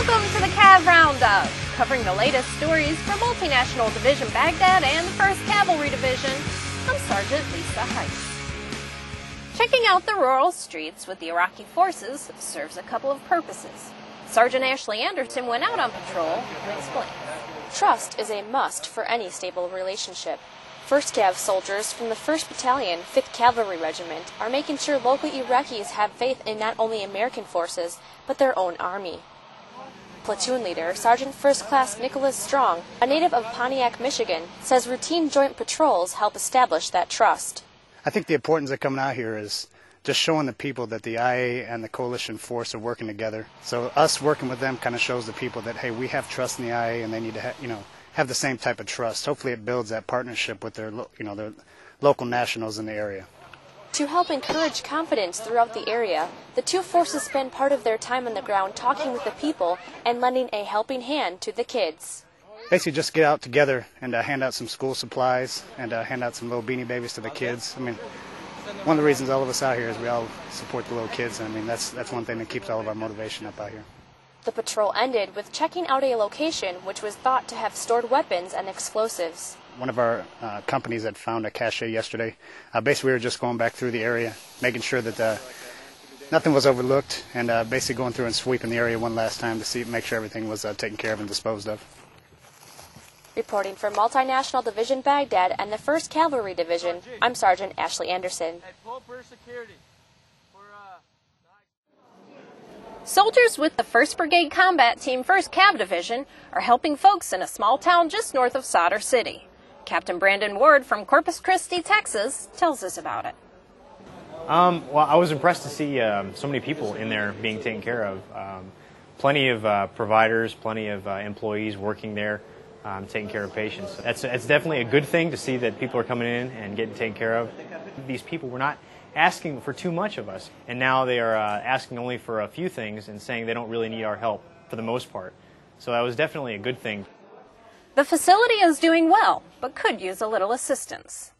Welcome to the Cav Roundup, covering the latest stories from Multinational Division Baghdad and the 1st Cavalry Division. I'm Sergeant Lisa Heise. Checking out the rural streets with the Iraqi forces serves a couple of purposes. Sergeant Ashley Anderson went out on patrol and explained. Trust is a must for any stable relationship. 1st Cav soldiers from the 1st Battalion, 5th Cavalry Regiment are making sure local Iraqis have faith in not only American forces, but their own army. Platoon leader, Sergeant First Class Nicholas Strong, a native of Pontiac, Michigan, says routine joint patrols help establish that trust. I think the importance of coming out here is just showing the people that the IA and the coalition force are working together. So us working with them kind of shows the people that hey, we have trust in the IA, and they need to ha- you know have the same type of trust. Hopefully, it builds that partnership with their you know their local nationals in the area. To help encourage confidence throughout the area, the two forces spend part of their time on the ground talking with the people and lending a helping hand to the kids. Basically, just get out together and uh, hand out some school supplies and uh, hand out some little beanie babies to the kids. I mean, one of the reasons all of us out here is we all support the little kids. I mean, that's that's one thing that keeps all of our motivation up out here. The patrol ended with checking out a location which was thought to have stored weapons and explosives. One of our uh, companies had found a cache yesterday. Uh, basically, we were just going back through the area, making sure that uh, nothing was overlooked, and uh, basically going through and sweeping the area one last time to see, make sure everything was uh, taken care of and disposed of. Reporting for Multinational Division Baghdad and the 1st Cavalry Division, I'm Sergeant Ashley Anderson. Soldiers with the 1st Brigade Combat Team 1st Cav Division are helping folks in a small town just north of Sadr City. Captain Brandon Ward from Corpus Christi, Texas, tells us about it. Um, well, I was impressed to see um, so many people in there being taken care of. Um, plenty of uh, providers, plenty of uh, employees working there, um, taking care of patients. That's, that's definitely a good thing to see that people are coming in and getting taken care of. These people were not asking for too much of us, and now they are uh, asking only for a few things and saying they don't really need our help for the most part. So that was definitely a good thing. The facility is doing well, but could use a little assistance.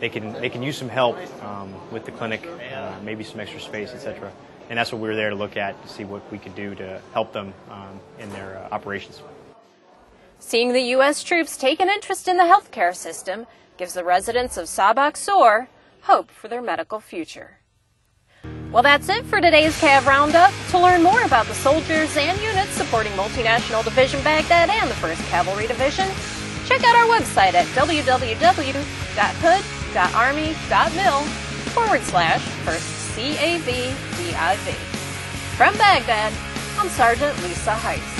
They can they can use some help um, with the clinic, uh, maybe some extra space, etc. And that's what we were there to look at to see what we could do to help them um, in their uh, operations. Seeing the U.S. troops take an interest in the healthcare system gives the residents of Sabak Sor hope for their medical future. Well, that's it for today's CAV Roundup. To learn more about the soldiers and units supporting Multinational Division Baghdad and the 1st Cavalry Division, check out our website at www.hood.army.mil forward slash 1st CAVDIV. From Baghdad, I'm Sergeant Lisa Heise.